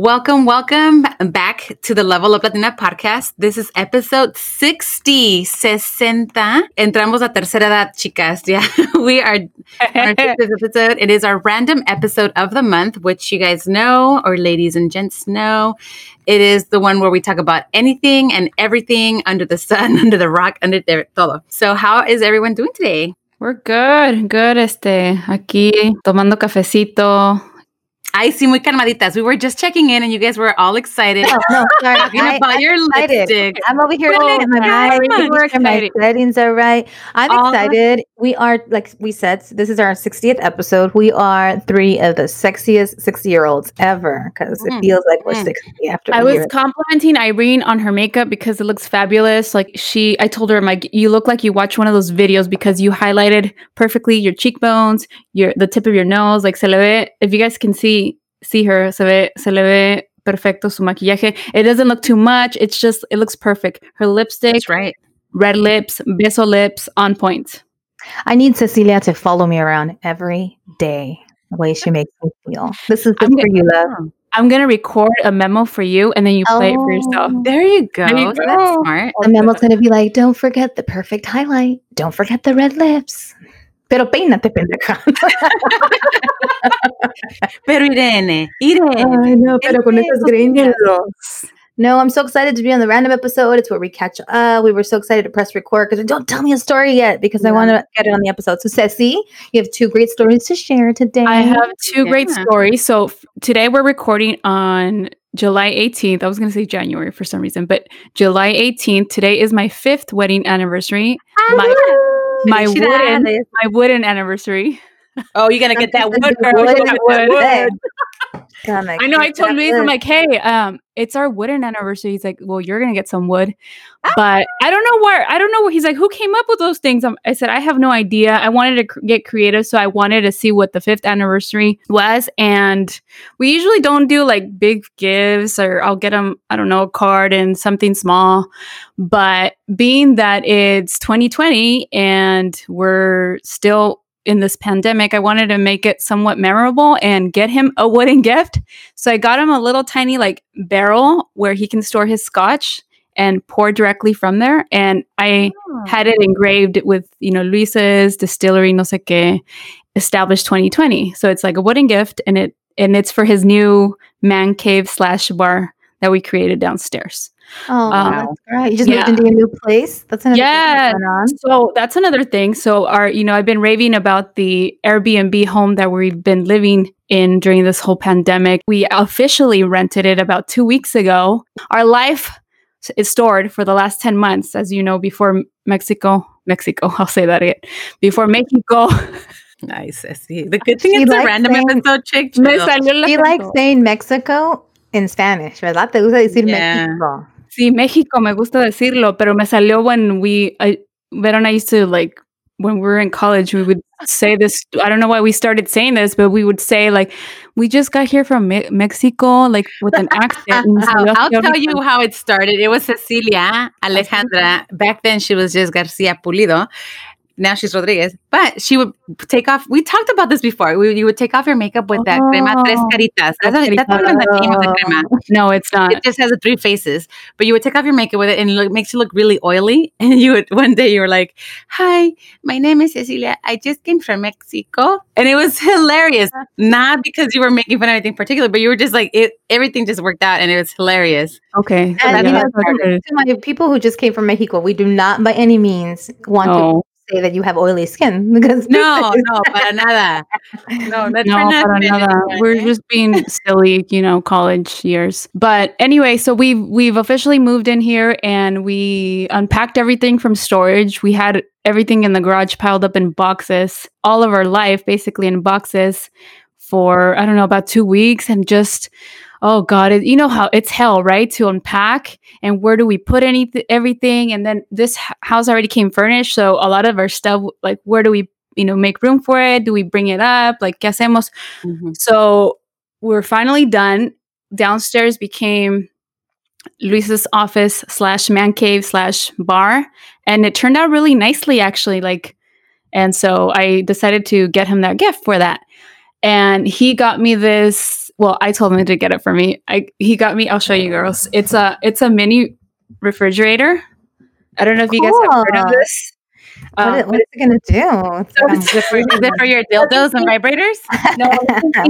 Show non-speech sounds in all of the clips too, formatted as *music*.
Welcome, welcome back to the Level Up Latina podcast. This is episode 60, 60. Entramos a tercera edad, chicas. Yeah, *laughs* we are, our *laughs* episode. It is our random episode of the month, which you guys know, or ladies and gents know. It is the one where we talk about anything and everything under the sun, *laughs* under the rock, under there, todo. So how is everyone doing today? We're good, good. Este, aquí tomando cafecito, I see muy calmaditas. We were just checking in and you guys were all excited. No, no, *laughs* sorry. Talking I, about I'm your excited. lipstick. I'm over here Oh, my yeah, we're my excited. settings are right. I'm All- excited. We are, like we said, this is our 60th episode. We are three of the sexiest 60 year olds ever because Mm, it feels like we're mm. 60 after I a was year. complimenting Irene on her makeup because it looks fabulous. Like she, I told her, I'm like, you look like you watch one of those videos because you highlighted perfectly your cheekbones, your the tip of your nose. Like se le ve. If you guys can see see her, se ve se le ve perfecto su maquillaje. It doesn't look too much. It's just it looks perfect. Her lipstick, That's right. red lips, beso lips, on point. I need Cecilia to follow me around every day. The way she makes me feel. This is good I'm for you, love. I'm gonna record a memo for you, and then you play it for yourself. Oh. There you go. There you So That's smart. The memo's gonna be like, don't forget the perfect highlight. Don't forget the red lips. Pero peínate, pendeja. *laughs* Pero Irene, Irene. Ay, no, pero con esas greñas. greñas. No, I'm so excited to be on the random episode. It's where we catch up. We were so excited to press record because don't tell me a story yet because I want to get it on the episode. So, Ceci, you have two great stories to share today. I have two great stories. So f- today we're recording on July 18th. I was going to say January for some reason, but July 18th. Today is my fifth wedding anniversary. Ah, my my wooden my wooden anniversary. Oh, you're gonna get that wood, Wood, girl. wood, wood. that wood. Gonna I know. I told Luis, I'm like, hey, um, it's our wooden anniversary. He's like, well, you're gonna get some wood, but I don't know where. I don't know. Where, he's like, who came up with those things? Um, I said, I have no idea. I wanted to cr- get creative, so I wanted to see what the fifth anniversary was, and we usually don't do like big gifts, or I'll get him, I don't know, a card and something small. But being that it's 2020 and we're still in this pandemic, I wanted to make it somewhat memorable and get him a wooden *laughs* gift. So I got him a little tiny like barrel where he can store his scotch and pour directly from there. And I ah. had it engraved with, you know, Luis's distillery, no sé qué, established 2020. So it's like a wooden gift and it and it's for his new man cave slash bar that we created downstairs. Oh, Um, that's great. You just yeah. moved into a new place. That's another Yeah. thing going on. So that's another thing. So our, you know, I've been raving about the Airbnb home that we've been living in during this whole pandemic. We officially rented it about two weeks ago. Our life is stored for the last 10 months, as you know, before Mexico, Mexico, *laughs* I'll say that again, before Mexico. Nice. I see. The good thing She is the likes random saying- episode chick. Me chill. salió el She likes saying Mexico in Spanish, ¿verdad? Te gusta decir Yeah. Mexico. Sí, Mexico, me gusta decirlo, pero me salió when we, I, Vero and I used to like, when we were in college, we would say this. I don't know why we started saying this, but we would say like, we just got here from Me- Mexico, like with an accent. and me *laughs* salió I'll, tell you how it started. It was Cecilia Alejandra. Back then, she was just Garcia Pulido. Now she's Rodriguez. But she would take off. We talked about this before. We, you would take off your makeup with that crema tres Oh. caritas. That's, not- that's not even the name of the crema. No, it's not. It just has the three faces. But you would take off your makeup with it, and it look, makes you look really oily. *laughs* And you would one day you were like, "Hi, my name is Cecilia. I just came from Mexico," and it was *laughs* hilarious. Not because you were making fun of anything particular, but you were just like it. Everything just worked out, and it was hilarious. Okay. so And you know, that's what it is. to my people who just came from Mexico, we do not by any means want No, to say that you have oily skin *laughs* because No, *laughs* no, para nada. No, *laughs* no, for para nada. We're just being silly, you know, college years. But anyway, so we've we've officially moved in here and we unpacked everything from storage. We had everything in the garage piled up in boxes, all of our life basically in boxes for I don't know about two weeks, and just oh god, it, you know how it's hell, right? To unpack and where do we put any everything, and then this house already came furnished, so a lot of our stuff, like where do we you know make room for it? Do we bring it up? Like qué hacemos? Mhm. So we're finally done. Downstairs became Luis's office slash man cave slash bar, and it turned out really nicely, actually. Like, and so I decided to get him that gift for that, and he got me this. Well, I told him to get it for me. I he got me. I'll show you, girls. It's a it's a mini refrigerator. I don't know if you guys have heard of this. What, Um, is, what is it gonna do? So *laughs* um, Is it for, is it for your *laughs* dildos and vibrators? *laughs* No.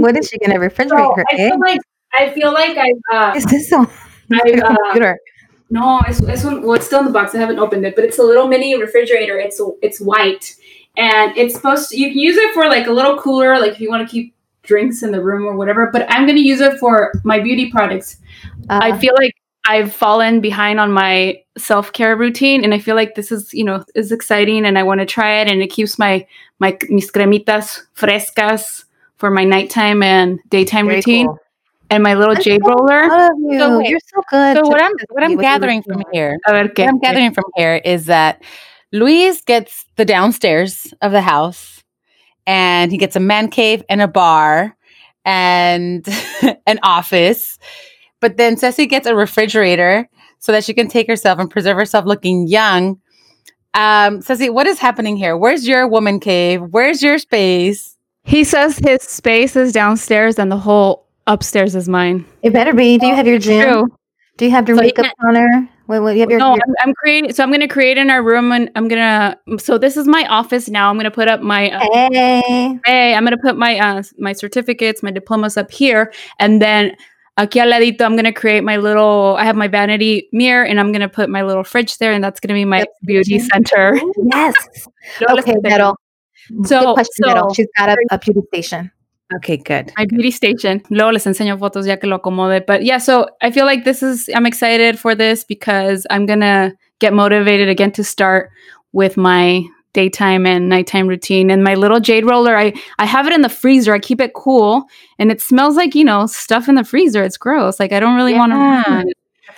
what is she gonna refrigerate so her I feel like I feel like I uh, Is this? I, uh, computer. No, it's, it's one, well, it's still in the box. I haven't opened it, but it's a little mini refrigerator. It's it's white, and it's supposed to. You can use it for like a little cooler, like if you want to keep drinks in the room or whatever. But I'm going to use it for my beauty products. I Uh, feel like I've fallen behind on my self care routine, and I feel like this is you know is exciting, and I want to try it, and it keeps my my mis cremitas frescas for my nighttime and daytime very routine, cool. and my little I'm jade so roller. proud of you. So wait, You're so good. So what I'm what I'm gathering from here, ver what. I'm gathering from here is that Luis gets the downstairs of the house, and he gets a man cave and a bar, and *laughs* an office. But then Ceci gets a refrigerator so that she can take herself and preserve herself looking young. Um, Ceci, what is happening here? Where's your woman cave? Where's your space? He says his space is downstairs and the whole upstairs is mine. It better be. Do you have your gym? True. Do you have your So makeup can't- counter? Wait, wait, you have your, No, your I'm, I'm creating. So I'm going to create in our room, and I'm gonna. So this is my office now. I'm going to put up my. Uh, hey. hey, I'm going to put my uh, my certificates, my diplomas up here, and then aquí al ladito, I'm going to create my little. I have my vanity mirror, and I'm going to put my little fridge there, and that's going to be my Yep. beauty center. Yes. *laughs* Okay, Metal. So- Good question, Metal. so- She's got a, a beauty station. Okay, good. my beauty station. Luego les enseño fotos ya que lo acomode. But yeah, so I feel like this is, I'm excited for this because I'm going to get motivated again to start with my daytime and nighttime routine. And my little jade roller, I, I have it in the freezer. I keep it cool and it smells like, you know, stuff in the freezer. It's gross. Like I don't really want to.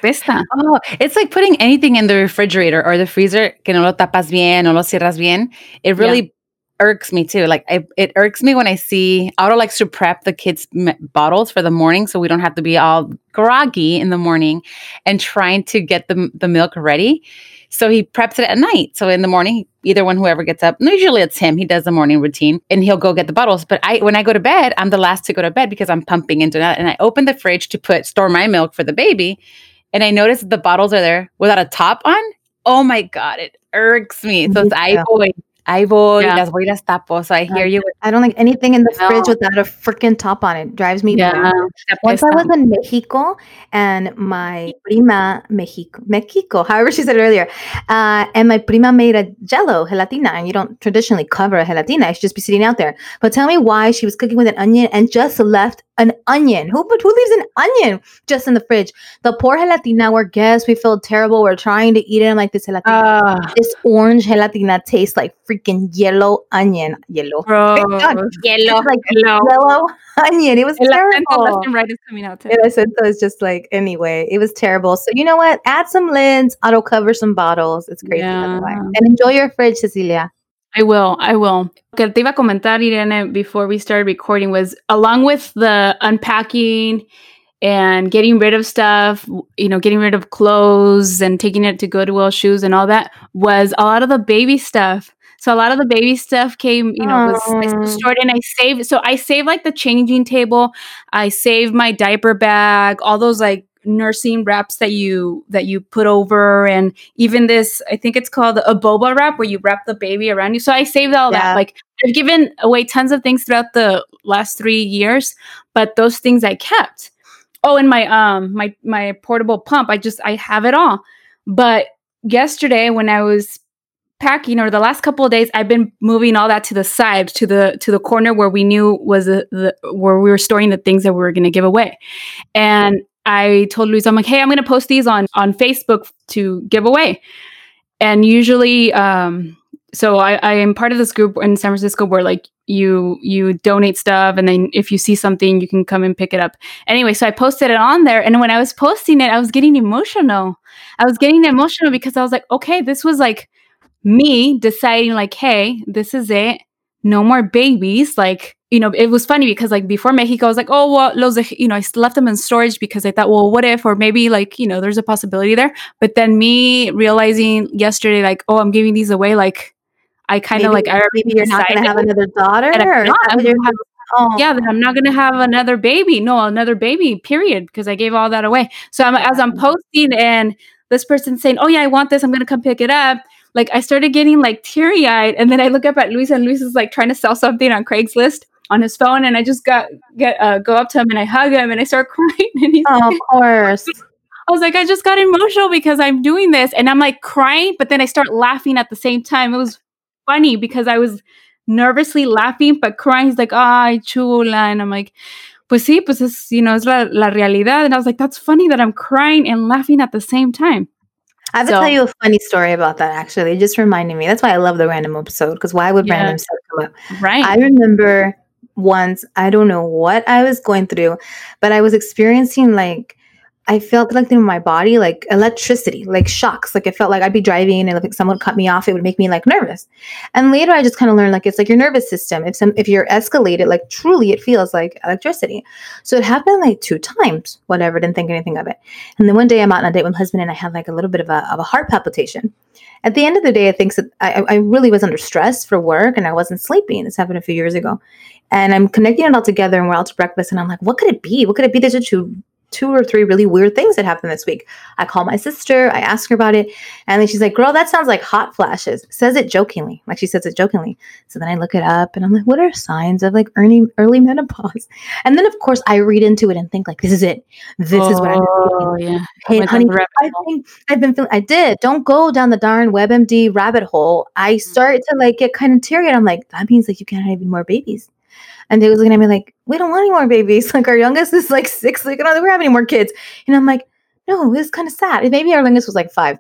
Oh, it's like putting anything in the refrigerator or the freezer que no lo tapas bien, no lo cierras bien. It really irks me too. Like I, it irks me when I see Otto likes to prep the kids' m- bottles for the morning, so we don't have to be all groggy in the morning and trying to get the the milk ready. So he preps it at night. So in the morning, either one, whoever gets up, usually it's him. He does the morning routine and he'll go get the bottles. But I, when I go to bed, I'm the last to go to bed because I'm pumping into that. And I open the fridge to put store my milk for the baby, and I notice that the bottles are there without a top on. Oh my god, it irks me. So it's, Yeah. I voy, I voy, Yeah. las voy las tapo. So I hear you. I don't like anything in the No. fridge without a freaking top on it. Drives me Yeah. mad. Once I was in Mexico and my prima Mexico, Mexico, *laughs* however she said it earlier, uh, and my prima made a jello gelatina, and you don't traditionally cover a gelatina; it should just be sitting out there. But tell me why she was cooking with an onion and just left an onion. Who but who leaves an onion just in the fridge? The poor gelatina. We're guests. We feel terrible. We're trying to eat it. I'm like this gelatina. Ah, this orange gelatina tastes like freaking yellow onion. Yellow. gross. Yellow. It's like Hello. yellow onion. It was El terrible. left and right is coming out too. And I said, so it's just like, anyway, it was terrible. So, you know what? Add some lids, Otto cover some bottles. It's crazy. Yeah. And enjoy your fridge, Cecilia. I will. I will. Que te iba a comentar, Irene, before we started recording was along with the unpacking and getting rid of stuff, you know, getting rid of clothes and taking it to Goodwill, shoes and all that was a lot of the baby stuff. So a lot of the baby stuff came, you know, was I stored and I saved. So I saved like the changing table. I saved my diaper bag, all those like nursing wraps that you that you put over and even this i think it's called a boba wrap where you wrap the baby around you. So i saved all Yeah. that like i've given away tons of things throughout the last three years but those things i kept. Oh and my um my my portable pump i just i have it all. But yesterday when i was packing or the last couple of days i've been moving all that to the side to the to the corner where we knew was the, the where we were storing the things that we were going to give away. And i told luis i'm like hey i'm going to post these on on facebook to give away and usually um so I, I am part of this group in San Francisco where like you you donate stuff and then if you see something you can come and pick it up. Anyway, so I posted it on there and when I was posting it, I was getting emotional. I was getting emotional because I was like, okay, this was like me deciding like, hey, this is it. No more babies. Like, you know, it was funny because like before Mexico, I was like, oh, well, los, you know, I left them in storage because I thought, well, what if, or maybe like, you know, there's a possibility there. But then me realizing yesterday, like, oh, I'm giving these away, like, I kind of like, I maybe you're not going to have another daughter. Or not, I'm have, oh. Yeah, then I'm not going to have another baby. No, another baby, period, because I gave all that away. So I'm, as I'm posting and this person saying, oh, yeah, I want this, I'm going to come pick it up like I started getting like teary eyed, and then I look up at Luis, and Luis is like trying to sell something on Craigslist on his phone, and I just got get uh, go up to him and I hug him and I start *laughs* crying. And he's oh, like, of *laughs* course. I was like, I just got emotional because I'm doing this, and I'm like crying, but then I start laughing at the same time. It was funny because I was nervously laughing but crying. He's like, "Ay, chula," and I'm like, "Pues sí, pues es you know es la, la realidad." And I was like, "That's funny that I'm crying and laughing at the same time." I have so, to tell you a funny story about that. Actually, it just reminded me. That's why I love the random episode because why would yeah. random stuff come up? Right. I remember once. I don't know what I was going through, but I was experiencing like I felt like in my body, like electricity, like shocks. Like it felt like I'd be driving and if someone cut me off, it would make me like nervous. And later I just kind of learned like it's like your nervous system. If some if you're escalated, like truly it feels like electricity. So it happened like two times, whatever, didn't think anything of it. And then one day I'm out on a date with my husband and I had like a little bit of a, of a heart palpitation. At the end of the day, I think that I, I really was under stress for work and I wasn't sleeping. This happened a few years ago. And I'm connecting it all together and we're out to breakfast and I'm like, what could it be? What could it be? There's a two two or three really weird things that happened this week. I call my sister, I ask her about it, and then she's like, Girl, that sounds like hot flashes. Says it jokingly, like she says it jokingly. So then I look it up and I'm like, What are signs of like early, early *laughs* menopause? And then, of course, I read into it and think, like, This is it. This oh, is what I'm Oh, yeah. Hey, honey, I think I've been feeling, I did. Don't go down the darn WebMD rabbit hole. I mm. start to like get kind of teary. And I'm like, That means like you can't have any more babies. And they was looking at me like, we don't want any more babies. *laughs* Like our youngest is like six. Like, no, we're having any more kids. And I'm like, no, is kind of sad. And maybe our youngest was like five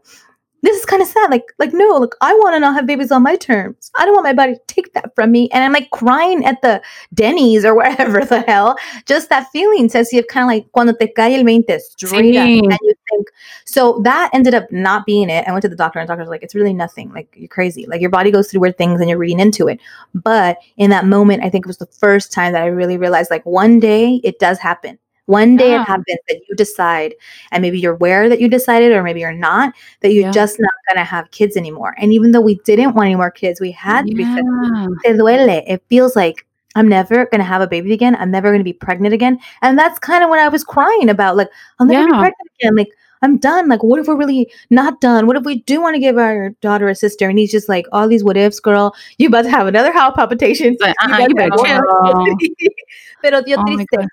this is kind of sad. Like, like, no, look, I want to not have babies on my terms. I don't want my body to take that from me. And I'm like crying at the Denny's or *laughs* wherever the hell. Just that feeling says you have kind of like cuando te cae el 20 straight up. And you think, so that ended up not being it. I went to the doctor and the doctor was like, it's really nothing. Like, you're crazy. Like, your body goes through weird things and you're reading into it. But in that moment, I think it was the first time that I really realized like one day it does happen. One day yeah. it happens that you decide, and maybe you're aware that you decided, or maybe you're not, that you're yeah. just not going to have kids anymore. And even though we didn't want any more kids, we had yeah. because te duele. It feels like I'm never going to have a baby again. I'm never going to be pregnant again. And that's kind of what I was crying about. Like, I'll never be pregnant again. Like, I'm done. Like, what if we're really not done? What if we do want to give our daughter a sister? And he's just like, all these what ifs, girl. You about to have another *laughs* heart palpitation. But, uh-uh, *laughs* *laughs* Pero dio oh tristeza.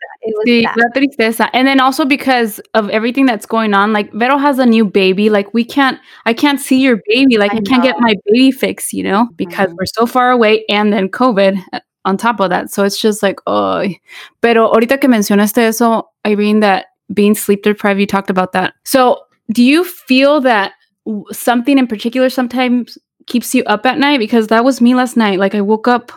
Sí, la tristeza. And then also because of everything that's going on, like Vero has a new baby. Like we can't, I can't see your baby. Like I, I can't get my baby fix, you know, because mm-hmm. we're so far away. And then COVID uh, on top of that. So it's just like, oh. Pero ahorita que mencionaste eso, Irene, that being sleep deprived, you talked about that. So do you feel that something in particular sometimes keeps you up at night? Because that was me last night. Like I woke up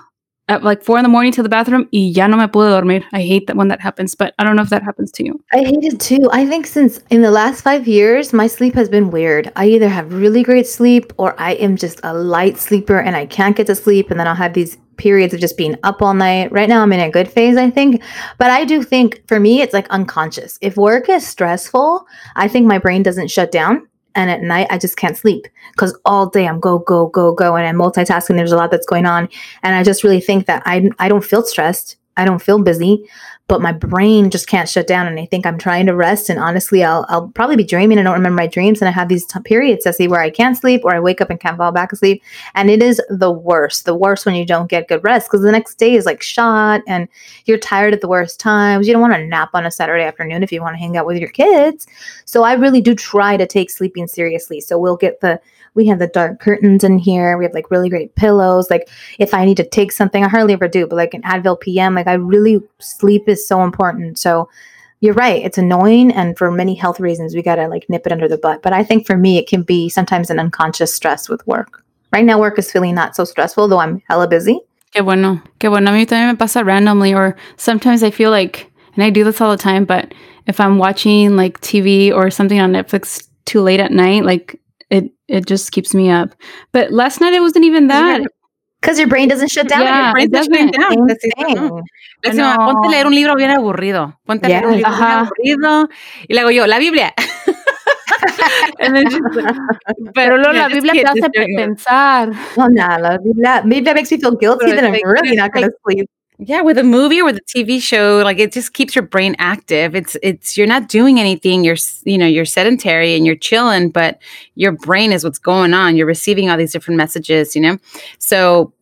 at like four in the morning to the bathroom y ya no me pude dormir. I hate that when that happens, but I don't know if that happens to you. I hate it too. I think since in the last five years, my sleep has been weird. I either have really great sleep or I am just a light sleeper and I can't get to sleep. And then I'll have these periods of just being up all night. Right now, I'm in a good phase, I think. But I do think for me, it's like unconscious. If work is stressful, I think my brain doesn't shut down and at night I just can't sleep because all day I'm go go go go and I'm multitasking. There's a lot that's going on, and I just really think that I I don't feel stressed. I don't feel busy but my brain just can't shut down and I think I'm trying to rest and honestly I'll I'll probably be dreaming. I don't remember my dreams and I have these t- periods see where I can't sleep or I wake up and can't fall back asleep and it is the worst the worst when you don't get good rest because the next day is like shot and you're tired at the worst times. You don't want to nap on a Saturday afternoon if you want to hang out with your kids. So I really do try to take sleeping seriously so we'll get the we have the dark curtains in here. We have like really great pillows. Like if I need to take something, I hardly ever do, but like an Advil PM, like I really sleep is so important. So you're right. It's annoying. And for many health reasons, we got to like nip it under the butt. But I think for me, it can be sometimes an unconscious stress with work. Right now, work is feeling not so stressful, though I'm hella busy. Qué bueno. Qué bueno. A mí también me pasa randomly, or sometimes I feel like, and I do this all the time, but if I'm watching like TV or something on Netflix too late at night, like it it just keeps me up. But last night it wasn't even that. Because your brain doesn't shut down. Yeah, it doesn't. down. That's thing. no. "Mamá, ponte a leer un libro bien aburrido. Ponte a leer un libro bien aburrido. Y le hago yo, la Biblia. *laughs* Pero luego la Biblia te hace pensar. Well, nah, la Biblia, that makes me feel guilty that I'm really not going to sleep. Yeah, with a movie or with a TV show, like it just keeps your brain active. It's it's you're not doing anything. You're you know you're sedentary and you're chilling, but your brain is what's going on. You're receiving all these different messages. You know, so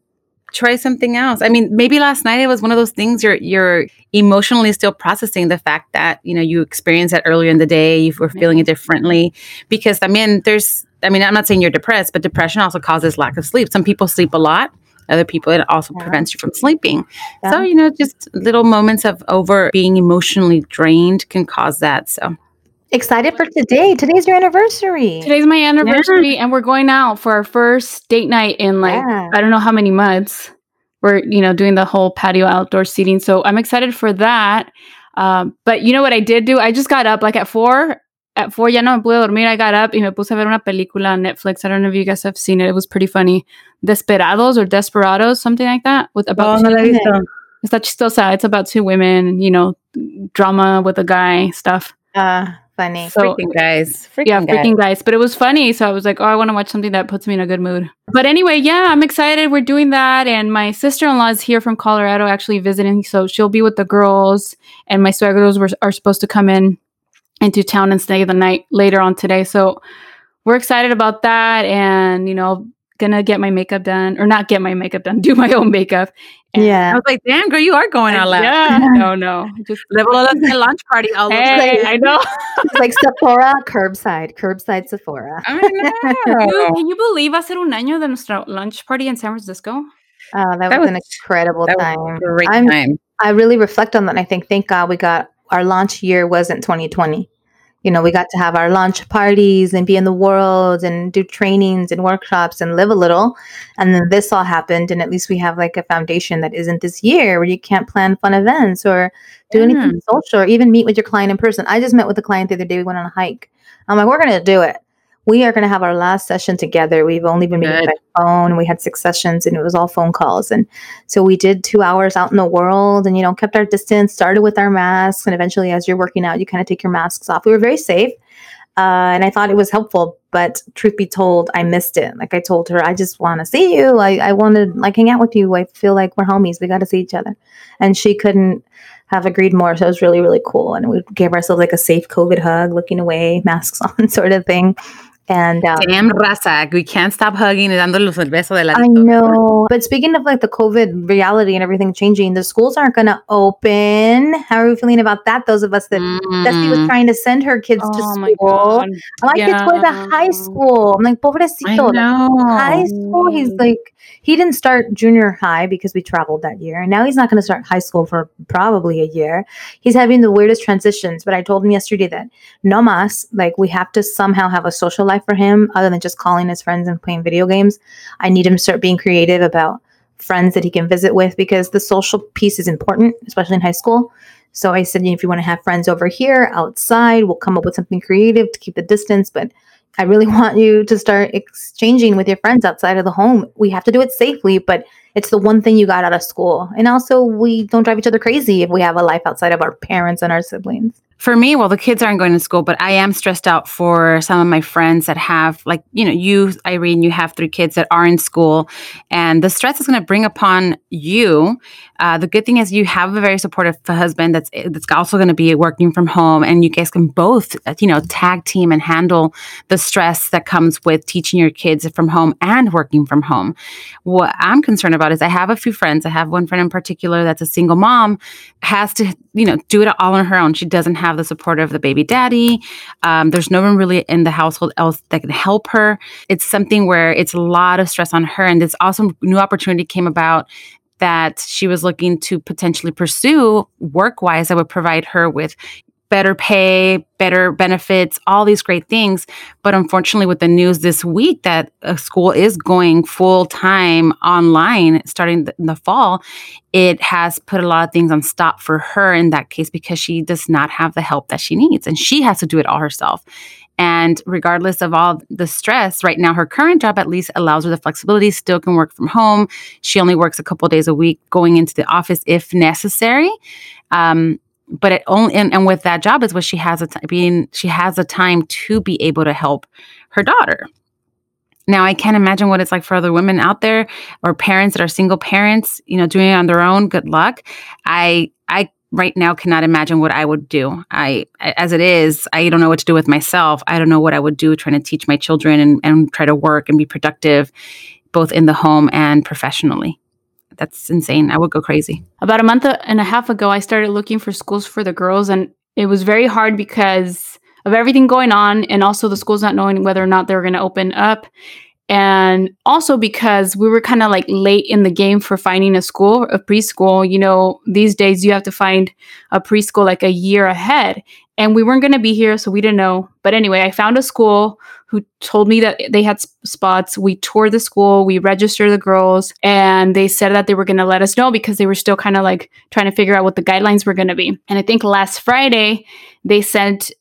try something else. I mean, maybe last night it was one of those things you're you're emotionally still processing the fact that you know you experienced that earlier in the day. You were feeling it differently because I mean, there's I mean, I'm not saying you're depressed, but depression also causes lack of sleep. Some people sleep a lot. Other people, it also Yeah. prevents you from sleeping. So, you know, just little moments of over being emotionally drained can cause that. So, Excited for today. Today's your anniversary. Today's my anniversary, and we're going out for our first date night in like Yeah. I don't know how many months. We're you know doing the whole patio outdoor seating, so I'm excited for that. Um, but you know what I did do? I just got up like at four. At four, ya no me pude dormir. I got up y me puse a ver una película on Netflix. I don't know if you guys have seen it. It was pretty funny. Desperados or Desperados, something like that. With about two, está chistosa. It's about two women, you know, drama with a guy stuff. Uh, funny. So freaking guys. Freaking yeah, guys. freaking guys. But it was funny. So I was like, oh, I want to watch something that puts me in a good mood. But anyway, yeah, I'm excited. We're doing that. And my sister in law is here from Colorado actually visiting. So she'll be with the girls. And my suegros were, are supposed to come in into town and stay the night later on today. So we're excited about that. And, you know, gonna get my makeup done or not get my makeup done, *laughs* do my own makeup. And- I was like, damn, girl, you are going all out. Yeah. *laughs* No, no. Just Level up the lunch party all over. Hey, I know. It's like Sephora, curbside, curbside Sephora. I *laughs* Dude, know. can you believe hacer un año de nuestra lunch party in San Francisco? Oh, that, That was, an incredible That time. was a great I'm- time. I really reflect on that. And I think, thank God we got our launch year wasn't 2020. You know, we got to have our launch parties and be in the world and do trainings and workshops and live a little. And then this all happened. And at least we have like a foundation that isn't this year where you can't plan fun events or do anything mm. social or even meet with your client in person. I just met with a client the other day. We went on a hike. I'm like, we're going to do it. We are going to have our last session together. We've only been meeting Good. by phone. We had six sessions and it was all phone calls. And so we did two hours out in the world and, you know, kept our distance, started with our masks. And eventually, as you're working out, you kind of take your masks off. We were very safe. Uh, and I thought it was helpful. But truth be told, I missed it. Like I told her, I just want to see you. I, I want to like hang out with you. I feel like we're homies. We got to see each other. And she couldn't have agreed more. So it was really, really cool. And we gave ourselves like a safe COVID hug, looking away, *laughs* masks on sort of thing. And um, Damn, raza. We can't stop hugging and dándoles el beso de la I know. But speaking of like the COVID reality and everything changing, the schools aren't going to open. How are we feeling about that? Those of us that Desi was Mm. trying to send her kids Oh to school. god. My kid's going to high school. I'm like, I pobrecito. like, know. High school, he's Mm. like, he didn't start junior high because we traveled that year. And now he's not going to start high school for probably a year. He's having the weirdest transitions. But I told him yesterday that no mas, like, we have to somehow have a social life for him other than just calling his friends and playing video games. I need him to start being creative about friends that he can visit with because the social piece is important, especially in high school. So I said, if you want to have friends over here outside, we'll come up with something creative to keep the distance. But I really *laughs* want you to start exchanging with your friends outside of the home. We have to do it safely, but it's the one thing you got out of school. And also, we don't drive each other crazy if we have a life outside of our parents and our siblings. For me, well, the kids aren't going to school, but I am stressed out for some of my friends that have, like, you know, you, Irene, you have three kids that are in school, and the stress is going to bring upon you. Uh, the good thing is you have a very supportive husband that's that's also going to be working from home, and you guys can both, uh, you know, tag team and handle the stress that comes with teaching your kids from home and working from home. What I'm concerned about is I have a few friends. I have one friend in particular that's a single mom, has to, you know, do it all on her own. She doesn't have the support of the baby daddy. Um, there's no one really in the household else that can help her. It's something where it's a lot of stress on her. And this awesome new opportunity came about that she was looking to potentially pursue work wise that would provide her with better pay, better benefits, all these great things. But unfortunately, with the news this week that a school is going full time online starting in the fall, it has put a lot of things on stop for her in that case because she does not have the help that she needs and she has to do it all herself. And regardless of all the stress, right now her current job at least allows her the flexibility, still can work from home. She only works a couple days a week going into the office if necessary. Um, but it only and, and with that job is what she has a t- being she has a time to be able to help her daughter now i can't imagine what it's like for other women out there or parents that are single parents you know doing it on their own good luck i i right now cannot imagine what i would do. I as it is i don't know what to do with myself. I don't know what i would do trying to teach my children and, and try to work and be productive both in the home and professionally. That's insane. I would go crazy. About a month and a half ago, I started looking for schools for the girls, and it was very hard because of everything going on, and also the schools not knowing whether or not they were going to open up. And also because we were kind of like late in the game for finding a school, a preschool. You know, these days you have to find a preschool like a year ahead. And we weren't going to be here, so we didn't know. But anyway, I found a school who told me that they had sp- spots. We toured the school, we registered the girls, and they said that they were going to let us know because they were still kind of like trying to figure out what the guidelines were going to be. And I think last Friday, they sent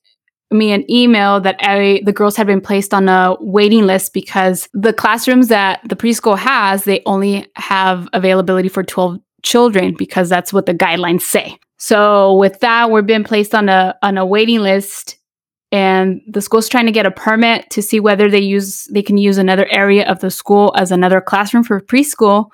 me an email that I, the girls had been placed on a waiting list because the classrooms that the preschool has, they only have availability for 12 children because that's what the guidelines say. So with that, we're being placed on a on a waiting list and the school's trying to get a permit to see whether they use they can use another area of the school as another classroom for preschool,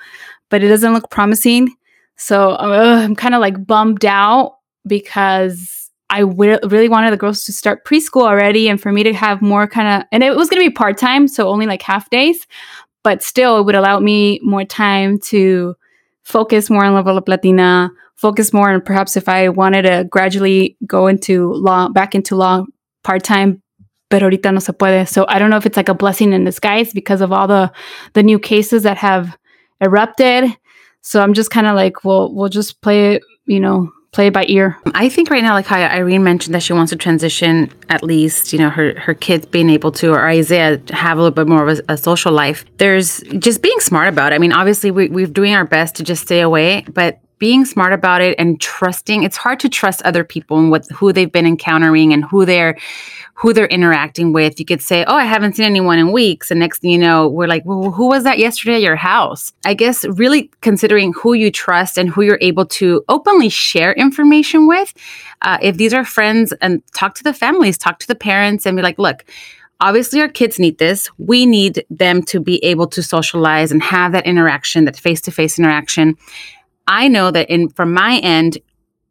but it doesn't look promising. So uh, I'm kind of like bummed out because I w- really wanted the girls to start preschool already and for me to have more kind of and it was going to be part-time so only like half days but still it would allow me more time to focus more on Level Up Latina focus more on perhaps if i wanted to gradually go into law back into law part-time but ahorita no se puede. So i don't know if it's like a blessing in disguise because of all the the new cases that have erupted. So i'm just kind of like well we'll just play it you know play it by ear I think right now, like how Irene mentioned that she wants to transition at least, you know, her her kids being able to, or Isaiah have a little bit more of a, a social life. There's just being smart about it. I mean, obviously we, we're doing our best to just stay away, but being smart about it and trusting. It's hard to trust other people and what who they've been encountering and who they're who they're interacting with. You could say, "Oh, I haven't seen anyone in weeks," and next thing you know, we're like, "Well, who was that yesterday at your house?" I guess really considering who you trust and who you're able to openly share information with. Uh, if these are friends, and talk to the families, talk to the parents, and be like, "Look." Obviously, our kids need this. We need them to be able to socialize and have that interaction, that face to face interaction. I know that in from my end,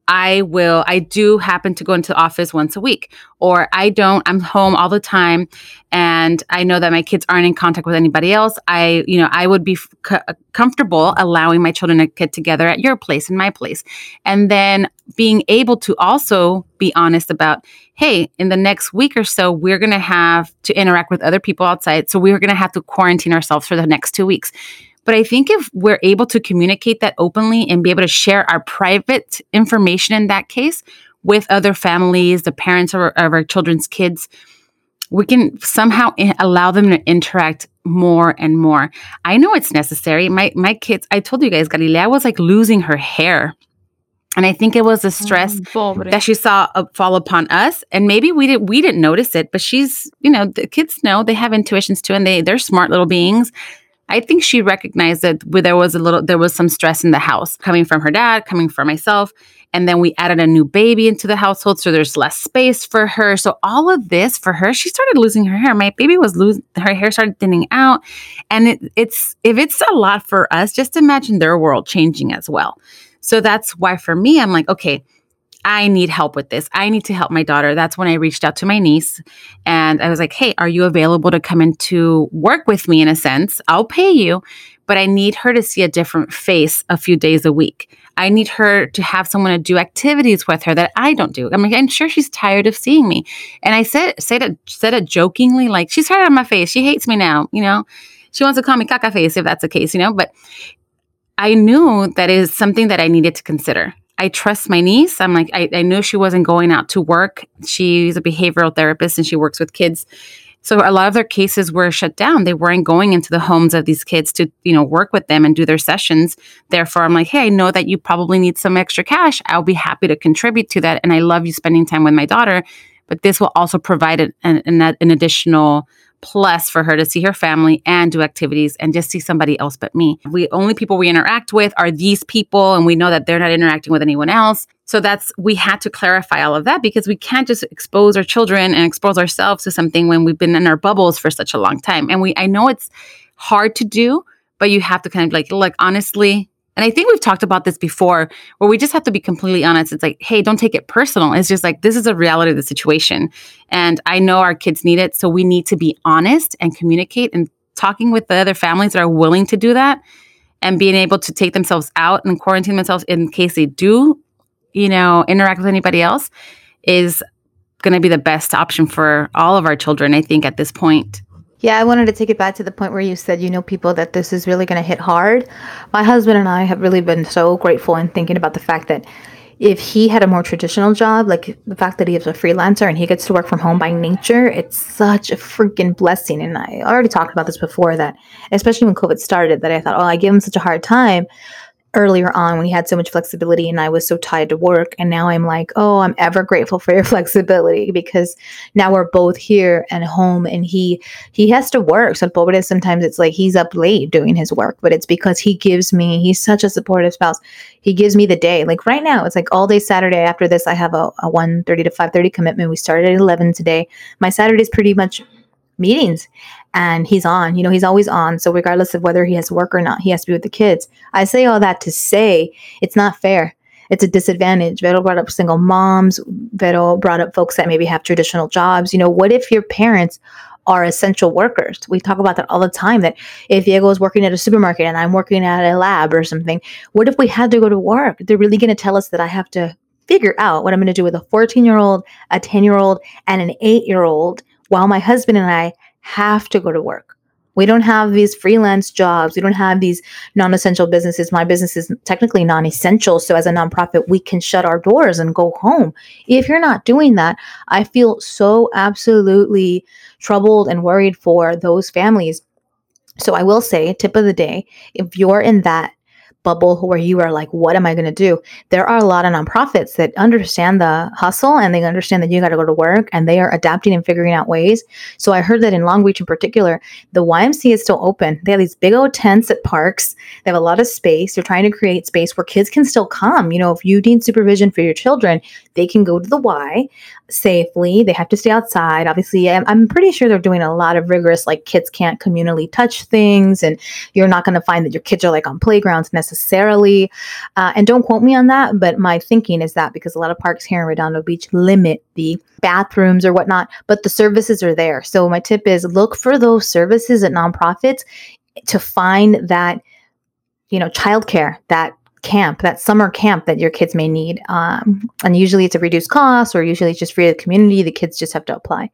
I will, I do happen to go into the office once a week, or I don't, I'm home all the time. And I know that my kids aren't in contact with anybody else. I, you know, I would be co- comfortable allowing my children to get together at your place and my place. And then being able to also be honest about, hey, in the next week or so, we're going to have to interact with other people outside. So we're going to have to quarantine ourselves for the next two weeks. But I think if we're able to communicate that openly and be able to share our private information in that case with other families, the parents of our, of our children's kids, we can somehow allow them to interact more and more. I know it's necessary. My my kids, I told you guys, Galilea was like losing her hair. And I think it was the stress Pobre. that she saw uh, fall upon us and maybe we didn't we didn't notice it but she's you know the kids know they have intuitions too and they they're smart little beings i think she recognized that there was a little there was some stress in the house coming from her dad coming from myself and then we added a new baby into the household so there's less space for her. So all of this for her she started losing her hair. My baby was losing her hair started thinning out and it, it's if it's a lot for us just imagine their world changing as well. So that's why for me i'm like okay I need help with this. I need to help my daughter. That's when I reached out to my niece and I was like, hey, are you available to come into work with me in a sense? I'll pay you, but I need her to see a different face a few days a week. I need her to have someone to do activities with her that I don't do. I mean, I'm sure she's tired of seeing me. And I said said it said it jokingly, like she's tired of my face. She hates me now, you know. She wants to call me caca face if that's the case, you know. But I knew that is something that I needed to consider. I trust my niece. I'm like, I, I knew she wasn't going out to work. She's a behavioral therapist and she works with kids. So a lot of their cases were shut down. They weren't going into the homes of these kids to, you know, work with them and do their sessions. Therefore, I'm like, hey, I know that you probably need some extra cash. I'll be happy to contribute to that. And I love you spending time with my daughter. but this will also provide an, an, an additional plus for her to see her family and do activities and just see somebody else but me. We only people we interact with are these people and we know that they're not interacting with anyone else. So that's we had to clarify all of that because we can't just expose our children and expose ourselves to something when we've been in our bubbles for such a long time. And we I know it's hard to do, but you have to kind of like look honestly, and I think we've talked about this before where we just have to be completely honest. It's like, hey, don't take it personal. It's just like, this is a reality of the situation. And I know our kids need it. So we need to be honest and communicate and talking with the other families that are willing to do that and being able to take themselves out and quarantine themselves in case they do, you know, interact with anybody else is going to be the best option for all of our children, I think, at this point. Yeah, I wanted to take it back to the point where you said you know people that this is really going to hit hard. My husband and I have really been so grateful in thinking about the fact that if he had a more traditional job, like the fact that he is a freelancer and he gets to work from home by nature, it's such a freaking blessing. And I already talked about this before that, especially when COVID started, that I thought, oh, I give him such a hard time earlier on when he had so much flexibility and I was so tied to work. And now I'm like, oh, I'm ever grateful for your *laughs* flexibility because now we're both here and home and he he has to work. So sometimes it's like he's up late doing his work, but it's because he gives me, he's such a supportive spouse. He gives me the day. Like right now, it's like all day Saturday after this, I have a, a 1 30 to 5 30 commitment. We started at 11 today. My Saturday's pretty much meetings and he's on. You know, he's always on. So regardless of whether he has work or not, he has to be with the kids. I say all that to say it's not fair. It's a disadvantage. Vero brought up single moms. Vero brought up folks that maybe have traditional jobs. You know, what if your parents are essential workers? We talk about that all the time. That if Diego is working at a supermarket and I'm working at a lab or something, what if we had to go to work? They're really going to tell us that I have to figure out what I'm going to do with a 14 year old, a 10 year old, and an eight year old while my husband and I have to go to work. We don't have these freelance jobs. We don't have these non essential businesses. My business is technically non essential. So, as a nonprofit, we can shut our doors and go home. If you're not doing that, I feel so absolutely troubled and worried for those families. So, I will say, tip of the day, if you're in that bubble where you are like, what am I going to do? There are a lot of nonprofits that understand the hustle and they understand that you got to go to work and they are adapting and figuring out ways. So I heard that in Long Beach in particular, the YMCA is still open. They have these big old tents at parks. They have a lot of space. They're trying to create space where kids can still come. You know, if you need supervision for your children, they can go to the Y safely. They have to stay outside. Obviously, I'm, I'm pretty sure they're doing a lot of rigorous, like kids can't communally touch things, and you're not going to find that your kids are like on playgrounds necessarily. Uh, and don't quote me on that, but my thinking is that because a lot of parks here in Redondo Beach limit the bathrooms or whatnot, but the services are there. So my tip is look for those services at nonprofits to find that you know childcare that camp, that summer camp that your kids may need. Um, and usually it's a reduced cost, or usually it's just free to the community. The kids just have to apply.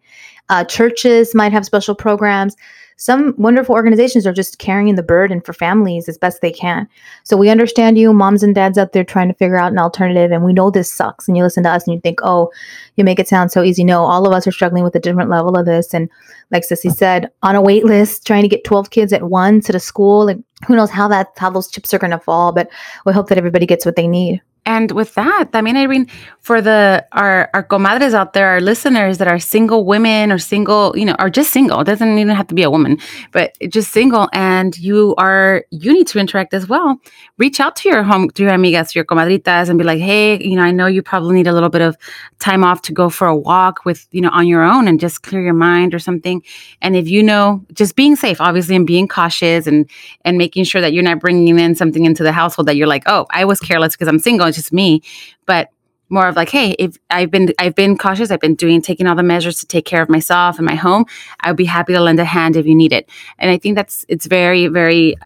Uh, churches might have special programs some wonderful organizations are just carrying the burden for families as best they can. So we understand you, moms and dads out there trying to figure out an alternative, and we know this sucks. And you listen to us and you think, oh, you make it sound so easy. No, all of us are struggling with a different level of this. And like Ceci said, on a wait list, trying to get 12 kids at once at a school, like who knows how that how those chips are going to fall. But we hope that everybody gets what they need. And with that, I mean, Irene, for the our our comadres out there, our listeners that are single women or single, you know, are just single. It doesn't even have to be a woman, but just single, and you are you need to interact as well. Reach out to your home, to your amigas, your comadritas, and be like, hey, you know, I know you probably need a little bit of time off to go for a walk with, you know, on your own and just clear your mind or something. And if you know, just being safe, obviously, and being cautious and and making sure that you're not bringing in something into the household that you're like, oh, I was careless because I'm single it's just me, but more of like, hey, if I've been I've been cautious, I've been doing taking all the measures to take care of myself and my home. I would be happy to lend a hand if you need it. And I think that's it's very very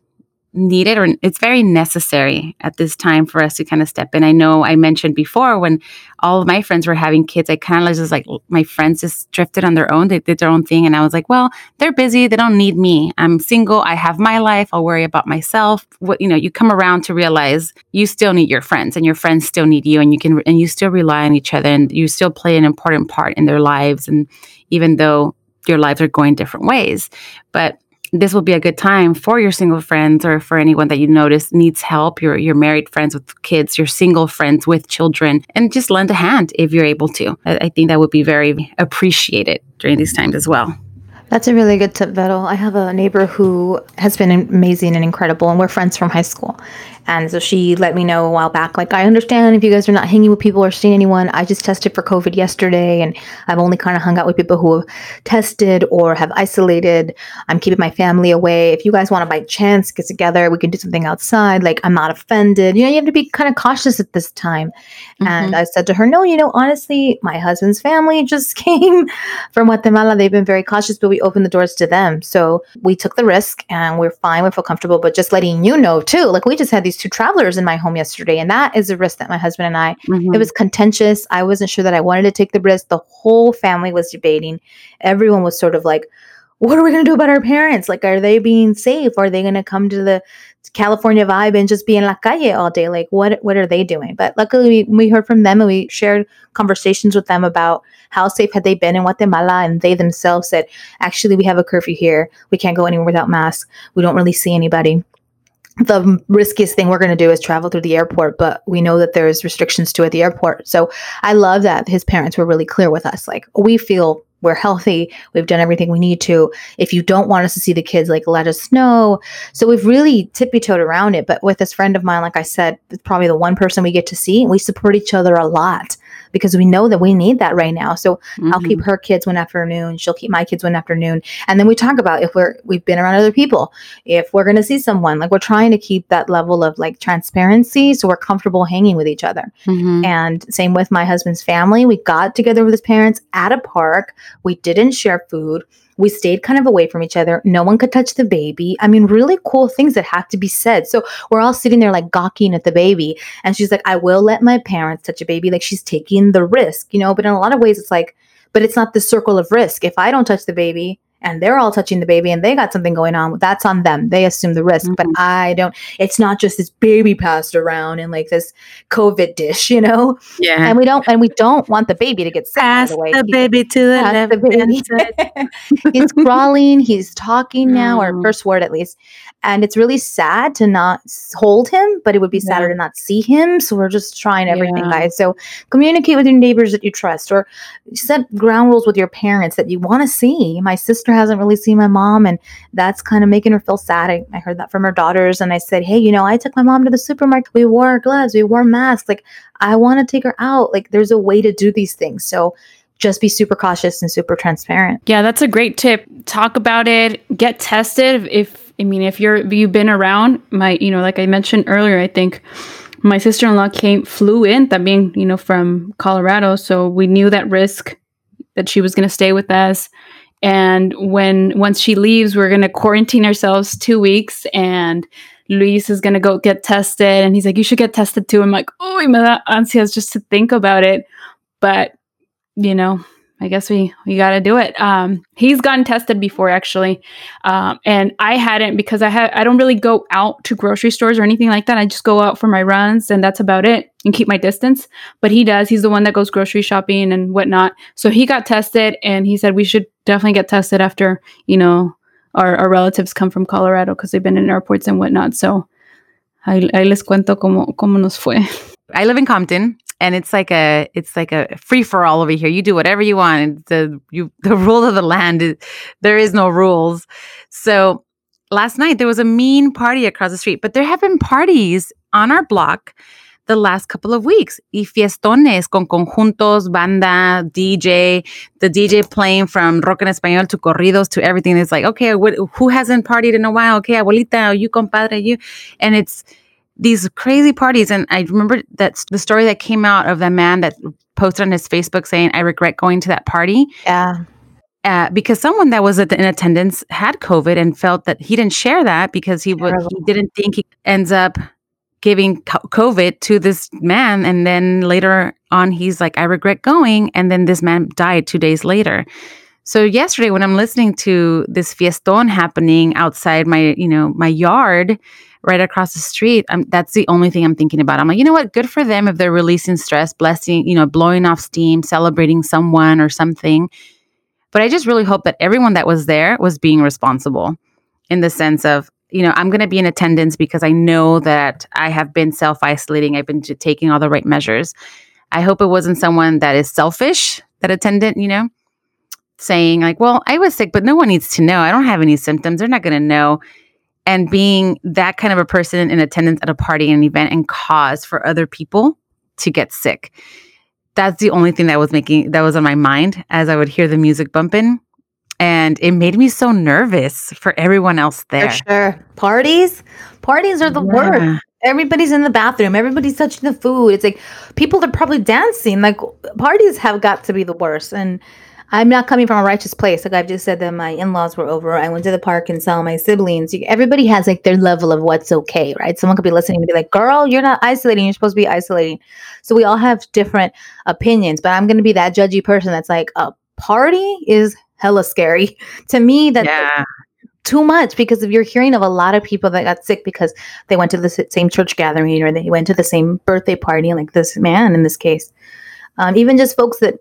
needed or it's very necessary at this time for us to kind of step in. I know I mentioned before when all of my friends were having kids, I kind of just like my friends just drifted on their own. They did their own thing. And I was like, well, they're busy. They don't need me. I'm single. I have my life. I'll worry about myself. What, you know, you come around to realize you still need your friends and your friends still need you and you can, and you still rely on each other and you still play an important part in their lives. And even though your lives are going different ways, but this will be a good time for your single friends or for anyone that you notice needs help, your your married friends with kids, your single friends with children, and just lend a hand if you're able to. I, I think that would be very appreciated during these times as well. That's a really good tip, Vettel. I have a neighbor who has been amazing and incredible, and we're friends from high school. And so she let me know a while back, like, I understand if you guys are not hanging with people or seeing anyone. I just tested for COVID yesterday, and I've only kind of hung out with people who have tested or have isolated. I'm keeping my family away. If you guys want to by chance get together, we can do something outside. Like, I'm not offended. You know, you have to be kind of cautious at this time. Mm-hmm. And I said to her, No, you know, honestly, my husband's family *laughs* just came from Guatemala. They've been very cautious, but we opened the doors to them. So we took the risk and we're fine. We feel comfortable. But just letting you know, too, like, we just had these two travelers in my home yesterday. And that is a risk that my husband and I, mm-hmm. it was contentious. I wasn't sure that I wanted to take the risk. The whole family was debating. Everyone was sort of like, what are we going to do about our parents? Like, are they being safe? Are they going to come to the California vibe and just be in la calle all day? Like, what what are they doing? But luckily, we, we heard from them and we shared conversations with them about how safe had they been in Guatemala, and they themselves said, actually, we have a curfew here. We can't go anywhere without masks. We don't really see anybody the riskiest thing we're going to do is travel through the airport, but we know that there's restrictions too at the airport. So I love that his parents were really clear with us. Like, we feel we're healthy. We've done everything we need to. If you don't want us to see the kids, like let us know. So we've really tippy toed around it. But with this friend of mine, like I said, it's probably the one person we get to see. We support each other a lot because we know that we need that right now. So mm-hmm. I'll keep mm-hmm. her kids one afternoon. She'll keep my kids one afternoon. And then we talk about if we're, we've been around other people, if we're going to see someone, like we're trying to keep that level of like transparency. So we're comfortable hanging with each other. Mm-hmm. And same with my husband's family. We got together with his parents at a park. We didn't share food we stayed kind of away from each other. No one could touch the baby. I mean, really cool things that have to be said. So we're all sitting there like gawking at the baby. And she's like, I will let my parents touch a baby. Like she's taking the risk, you know? But in a lot of ways, it's like, but it's not the circle of risk. If I don't touch the baby, and they're all touching the baby and they got something going on, that's on them. They assume the risk, mm-hmm. but I don't. It's not just this baby passed around in like this COVID dish, you know? Yeah. And we don't, and we don't want the baby to get sick. Pass the, the baby to the left. The baby. *laughs* he's crawling. He's talking now, mm. or first word at least. And it's really sad to not hold him, but it would be sadder to not see him. So we're just trying everything, yeah. guys. So communicate with your neighbors that you trust, or set ground rules with your parents that you want to see. My sister hasn't really seen my mom, and that's kind of making her feel sad. I, I heard that from her daughters, and I said, Hey, you know, I took my mom to the supermarket. We wore gloves, we wore masks. Like, I want to take her out. Like, there's a way to do these things. So just be super cautious and super transparent. Yeah, that's a great tip. Talk about it, get tested if I mean, if you're you've been around, my you know, like I mentioned earlier, I think my sister-in-law came flew in that being you know from Colorado, so we knew that risk that she was going to stay with us. And when once she leaves, we're going to quarantine ourselves two weeks, and Luis is going to go get tested, and he's like, "You should get tested too." I'm like, "Oh, me da ansias just to think about it," but you know, I guess we we got to do it. Um, he's gotten tested before actually, um, and I hadn't because I had I don't really go out to grocery stores or anything like that. I just go out for my runs and that's about it and keep my distance. But he does. He's the one that goes grocery shopping and whatnot. So he got tested and he said we should definitely get tested after you know our, our relatives come from Colorado because they've been in airports and whatnot. So ahí les cuento cómo cómo nos fue. I live in Compton and it's like a it's like a free for all over here. You do whatever you want. The you *laughs* the rule of the land is there is no rules. So last night there was a mean party across the street, but there have been parties on our block the last couple of weeks. Y fiestones con conjuntos, banda, DJ, the DJ playing from rock en español to corridos to everything. It's like, okay, who hasn't partied in a while? Okay, abuelita, you compadre, you. And it's these crazy parties. And I remember that the story that came out of the man that posted on his Facebook saying, I regret going to that party. Yeah. Uh, because someone that was in attendance had COVID and felt that he didn't share that because he would he didn't think he ends up giving COVID to this man, and then later on he's like, "I regret going," and then this man died two days later. So yesterday, when I'm listening to this fieston happening outside my you know my yard, right across the street. I'm, that's the only thing I'm thinking about. I'm like, you know what? Good for them if they're releasing stress, blessing, you know, blowing off steam, celebrating someone or something. But I just really hope that everyone that was there was being responsible. in the sense of you know i'm going to be in attendance because i know that i have been self-isolating i've been t- taking all the right measures i hope it wasn't someone that is selfish that attendant you know saying like well i was sick but no one needs to know i don't have any symptoms they're not going to know and being that kind of a person in attendance at a party and an event and cause for other people to get sick that's the only thing that was making that was on my mind as i would hear the music bumping and it made me so nervous for everyone else there. For sure. Parties, parties are the yeah. worst. Everybody's in the bathroom. Everybody's touching the food. It's like people are probably dancing. Like parties have got to be the worst. And I'm not coming from a righteous place. Like I've just said that my in-laws were over. I went to the park and saw my siblings. Everybody has like their level of what's okay, right? Someone could be listening and be like, "Girl, you're not isolating. You're supposed to be isolating." So we all have different opinions. But I'm going to be that judgy person that's like, "A party is hella scary. *laughs* to me, that's yeah. too much because if you're hearing of a lot of people that got sick because they went to the same church gathering or they went to the same birthday party, like this man in this case. Um, even just folks that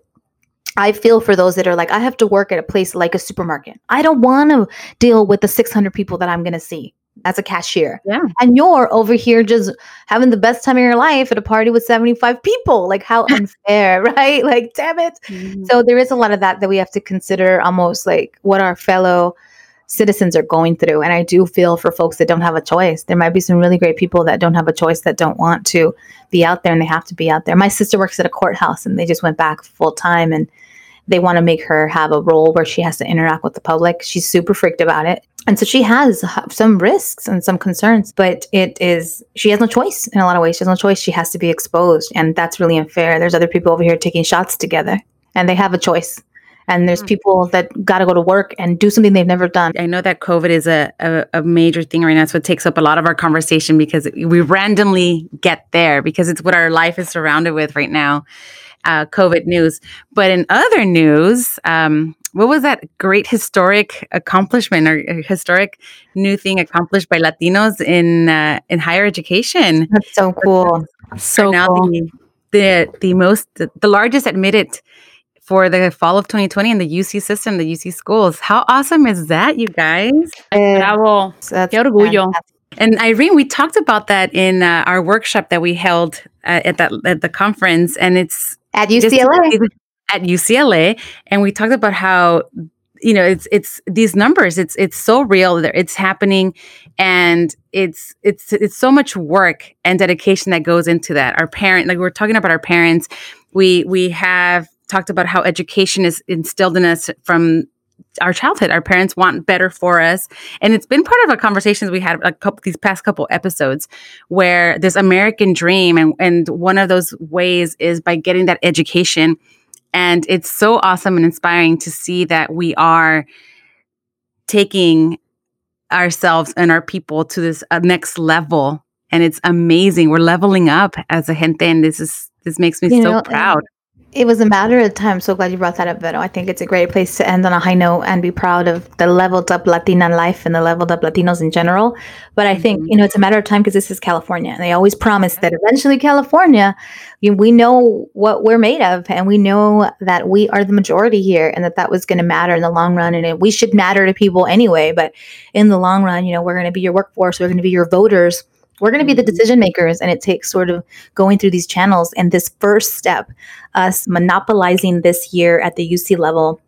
I feel for those that are like, I have to work at a place like a supermarket. I don't want to deal with the 600 people that I'm going to see as a cashier. Yeah. And you're over here just having the best time of your life at a party with 75 people. Like how *laughs* unfair, *laughs* right? Like damn it. Mm-hmm. So there is a lot of that that we have to consider almost like what our fellow citizens are going through. And I do feel for folks that don't have a choice. There might be some really great people that don't have a choice that don't want to be out there and they have to be out there. My sister works at a courthouse and they just went back full time and they want to make her have a role where she has to interact with the public. She's super freaked about it. And so she has some risks and some concerns, but it is, she has no choice in a lot of ways. She has no choice. She has to be exposed. And that's really unfair. There's other people over here taking shots together and they have a choice. And there's hmm. people that got to go to work and do something they've never done. I know that COVID is a, a, a major thing right now. So it takes up a lot of our conversation because we randomly get there because it's what our life is surrounded with right now uh, COVID news. But in other news, um, what was that great historic accomplishment or historic new thing accomplished by Latinos in uh, in higher education? That's so cool. So now cool. The, the the most the, the largest admitted for the fall of 2020 in the UC system, the UC schools. How awesome is that, you guys? Bravo. Qué orgullo. And Irene, we talked about that in uh, our workshop that we held uh, at that at the conference, and it's at UCLA. At UCLA, and we talked about how you know it's it's these numbers it's it's so real that it's happening and it's it's it's so much work and dedication that goes into that our parent like we're talking about our parents we we have talked about how education is instilled in us from our childhood. Our parents want better for us. And it's been part of a conversations we had a couple these past couple episodes where this American dream and, and one of those ways is by getting that education. And it's so awesome and inspiring to see that we are taking ourselves and our people to this uh, next level. And it's amazing. We're leveling up as a gente, and this is this makes me you so know, proud it was a matter of time. So glad you brought that up, Vero. I think it's a great place to end on a high note and be proud of the leveled up Latina life and the leveled up Latinos in general. But I think, mm-hmm. you know, it's a matter of time because this is California. And they always promise that eventually California, we know what we're made of and we know that we are the majority here and that that was going to matter in the long run. And it, we should matter to people anyway. But in the long run, you know, we're going to be your workforce, we're going to be your voters we're going to be the mm-hmm. decision makers and it takes sort of going through these channels and this first step us monopolizing this year at the uc level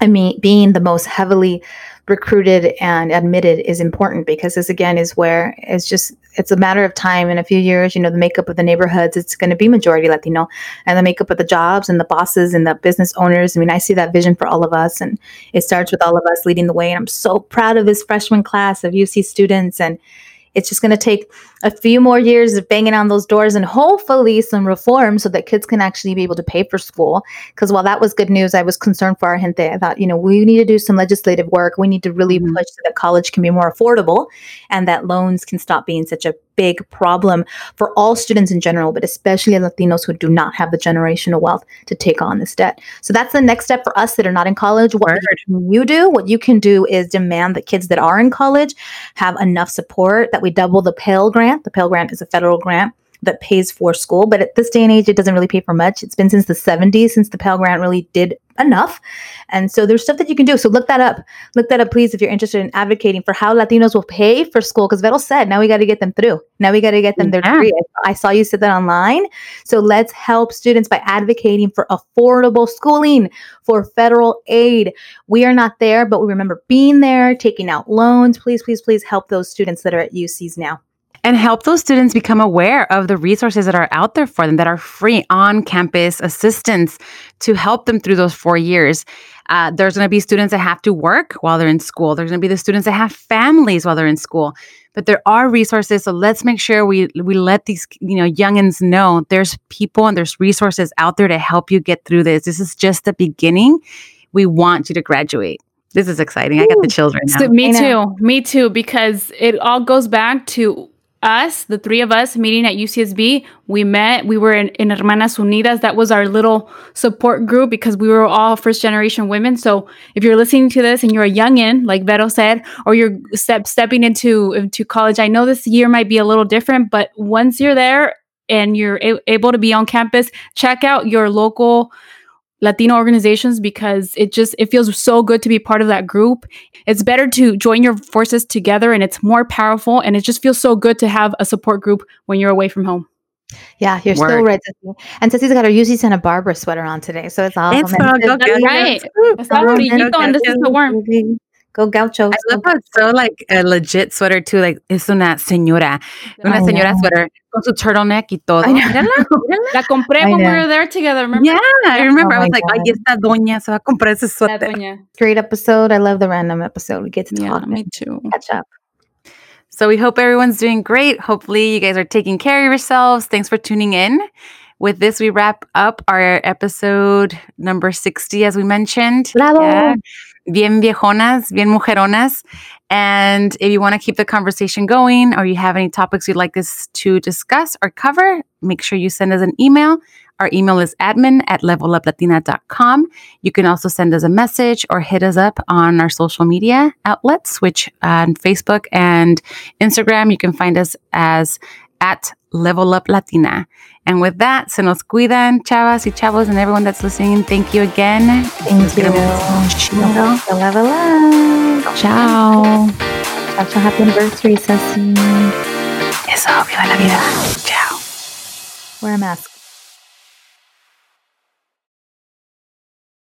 i mean being the most heavily recruited and admitted is important because this again is where it's just it's a matter of time in a few years you know the makeup of the neighborhoods it's going to be majority latino and the makeup of the jobs and the bosses and the business owners i mean i see that vision for all of us and it starts with all of us leading the way and i'm so proud of this freshman class of uc students and it's just going to take a few more years of banging on those doors and hopefully some reform so that kids can actually be able to pay for school. Because while that was good news, I was concerned for our gente. I thought, you know, we need to do some legislative work. We need to really mm-hmm. push so that college can be more affordable and that loans can stop being such a big problem for all students in general, but especially Latinos who do not have the generational wealth to take on this debt. So that's the next step for us that are not in college. What you do, what you can do is demand that kids that are in college have enough support, that we double the Pell Grant. The Pell Grant is a federal grant that pays for school. But at this day and age, it doesn't really pay for much. It's been since the 70s since the Pell Grant really did enough. And so there's stuff that you can do. So look that up. Look that up, please, if you're interested in advocating for how Latinos will pay for school. Because Vettel said, now we got to get them through. Now we got to get them their Yeah. degree. I saw you said that online. So let's help students by advocating for affordable schooling, for federal aid. We are not there, but we remember being there, taking out loans. Please, please, please help those students that are at UCs now. And help those students become aware of the resources that are out there for them that are free on campus assistance to help them through those four years. Uh, there's going to be students that have to work while they're in school. There's going to be the students that have families while they're in school. But there are resources, so let's make sure we we let these you know youngins know there's people and there's resources out there to help you get through this. This is just the beginning. We want you to graduate. This is exciting. I got the children now. So, me too. Me too. Because it all goes back to us, the three of us meeting at UCSB. We met. We were in, in Hermanas Unidas. That was our little support group because we were all first generation women. So if you're listening to this and you're a youngin, like Vero said, or you're step, stepping into into college, I know this year might be a little different, but once you're there and you're a- able to be on campus, check out your local Latino organizations because it just it feels so good to be part of that group. It's better to join your forces together and it's more powerful and it just feels so good to have a support group when you're away from home. Yeah, you're still Word. right. Ceci. And Ceci's got her UC Santa Barbara sweater on today, so it's awesome. It's And all go Ceci- Gauchos. right. Está Go bonito and this is the worm. Go Gauchos. I love how it's so like a legit sweater too. Like es una señora, una I señora know. sweater con su turtleneck y todo. I know. Mírala, mírala. La compré I when we were there together. Remember? Yeah, I remember. Oh I was like, ay, God. esta doña se va a comprar ese suéter. Great episode. I love the random episode. We get to Yeah, talk me too. catch up. So we hope everyone's doing great. Hopefully, you guys are taking care of yourselves. Thanks for tuning in. With this, we wrap up our episode number 60, as we mentioned. Bravo. Yeah. Bien viejonas, bien mujeronas. And if you want to keep the conversation going or you have any topics you'd like us to discuss or cover, make sure you send us an email. Our email is admin at leveluplatina.com. You can also send us a message or hit us up on our social media outlets, which on Facebook and Instagram, you can find us as at Level Up Latina. And with that, se nos cuidan, chavas y chavos, and everyone that's listening. Thank you again. Thank you. Level, level up. Ciao. Ciao, ciao. Happy anniversary, Ceci. Eso, viva la vida. Ciao. Wear a mask.